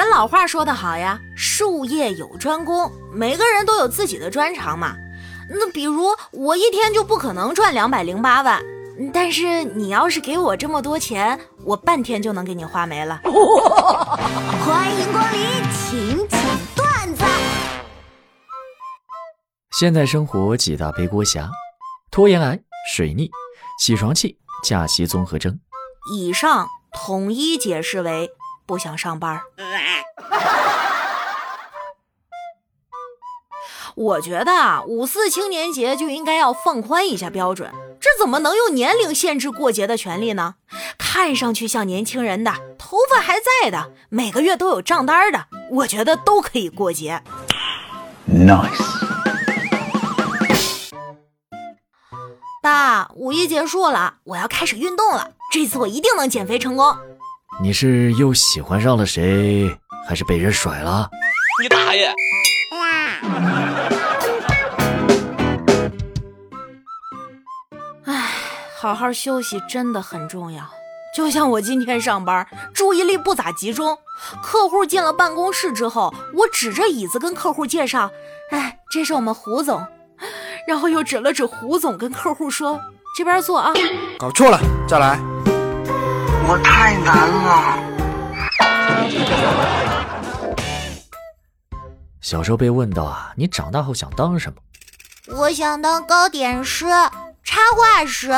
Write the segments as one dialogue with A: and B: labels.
A: 咱老话说得好呀，术业有专攻，每个人都有自己的专长嘛。那比如我一天就不可能赚两百零八万，但是你要是给我这么多钱，我半天就能给你花没了。
B: 欢迎光临，请讲段子。
C: 现代生活几大背锅侠：拖延癌、水逆、起床气、假期综合征。
A: 以上统一解释为不想上班。我觉得啊，五四青年节就应该要放宽一下标准，这怎么能用年龄限制过节的权利呢？看上去像年轻人的，头发还在的，每个月都有账单的，我觉得都可以过节。Nice。爸，五一结束了，我要开始运动了，这次我一定能减肥成功。
C: 你是又喜欢上了谁，还是被人甩了？
D: 你大爷！
A: 哎，好好休息真的很重要。就像我今天上班，注意力不咋集中。客户进了办公室之后，我指着椅子跟客户介绍：“哎，这是我们胡总。”然后又指了指胡总，跟客户说：“这边坐啊。”
E: 搞错了，再来。
F: 我太难了。
C: 小时候被问到啊，你长大后想当什么？
B: 我想当糕点师、插画师，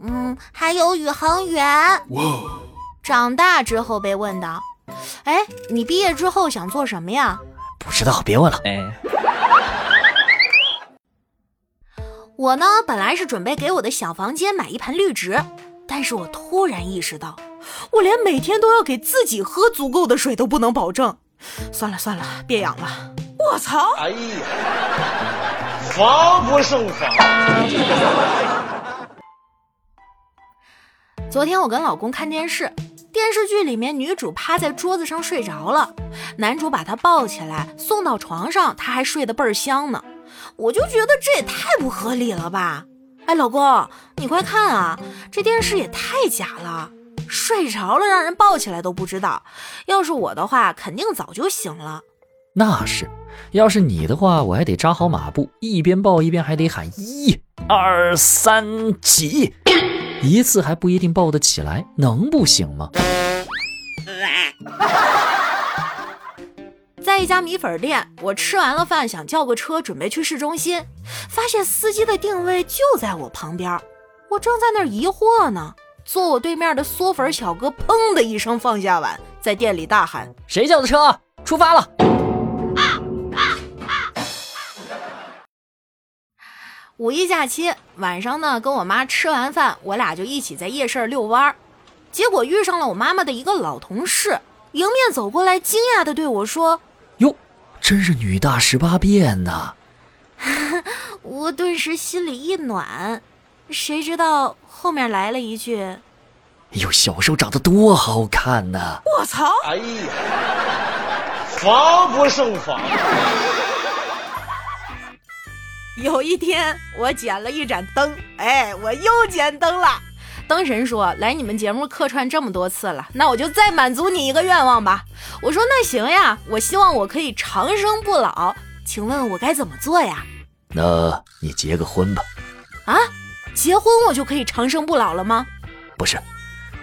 B: 嗯，还有宇航员。哇！
A: 长大之后被问到，哎，你毕业之后想做什么呀？
C: 不知道，别问了。哎，
A: 我呢，本来是准备给我的小房间买一盆绿植，但是我突然意识到，我连每天都要给自己喝足够的水都不能保证。算了算了，别养了。我操！哎呀，防不胜防。昨天我跟老公看电视，电视剧里面女主趴在桌子上睡着了，男主把她抱起来送到床上，她还睡得倍儿香呢。我就觉得这也太不合理了吧！哎，老公，你快看啊，这电视也太假了，睡着了让人抱起来都不知道。要是我的话，肯定早就醒了。
C: 那是。要是你的话，我还得扎好马步，一边抱一边还得喊一二三起，一次还不一定抱得起来，能不行吗？
A: 在一家米粉店，我吃完了饭想叫个车，准备去市中心，发现司机的定位就在我旁边，我正在那儿疑惑呢，坐我对面的嗦粉小哥砰的一声放下碗，在店里大喊：“
C: 谁叫的车？出发了！”
A: 五一假期晚上呢，跟我妈吃完饭，我俩就一起在夜市遛弯儿，结果遇上了我妈妈的一个老同事，迎面走过来，惊讶的对我说：“
C: 哟，真是女大十八变呐！”
A: 我顿时心里一暖，谁知道后面来了一句：“哎
C: 呦，小时候长得多好看呐！”
A: 我操！哎
D: 呀，防不胜防。
A: 有一天，我捡了一盏灯，哎，我又捡灯了。灯神说：“来你们节目客串这么多次了，那我就再满足你一个愿望吧。”我说：“那行呀，我希望我可以长生不老，请问我该怎么做呀？”
C: 那你结个婚吧。
A: 啊，结婚我就可以长生不老了吗？
C: 不是，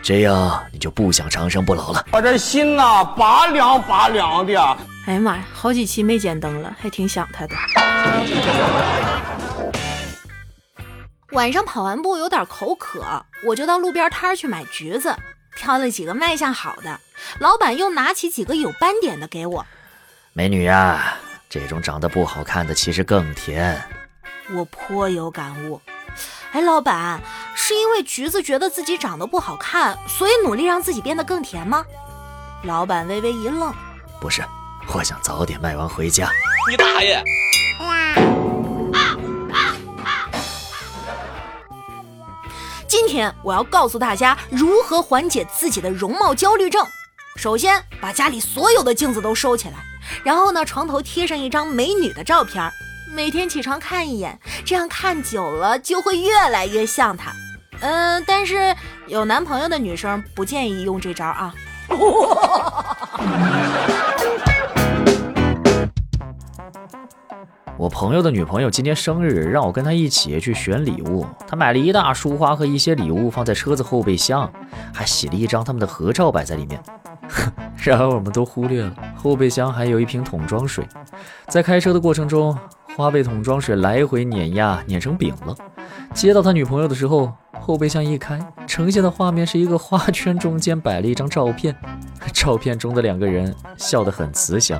C: 这样你就不想长生不老了。
D: 我这心呐，拔凉拔凉的。
A: 哎呀妈呀，好几期没剪灯了，还挺想他的。晚上跑完步有点口渴，我就到路边摊去买橘子，挑了几个卖相好的。老板又拿起几个有斑点的给我。
C: 美女呀，这种长得不好看的其实更甜。
A: 我颇有感悟。哎，老板，是因为橘子觉得自己长得不好看，所以努力让自己变得更甜吗？老板微微一愣，
C: 不是。我想早点卖完回家。
D: 你大爷！
A: 今天我要告诉大家如何缓解自己的容貌焦虑症。首先，把家里所有的镜子都收起来，然后呢，床头贴上一张美女的照片，每天起床看一眼，这样看久了就会越来越像他。嗯，但是有男朋友的女生不建议用这招啊。
C: 我朋友的女朋友今天生日，让我跟她一起去选礼物。她买了一大束花和一些礼物放在车子后备箱，还洗了一张他们的合照摆在里面。哼，然而我们都忽略了，后备箱还有一瓶桶装水。在开车的过程中。花被桶装水来回碾压，碾成饼了。接到他女朋友的时候，后备箱一开，呈现的画面是一个花圈中间摆了一张照片，照片中的两个人笑得很慈祥。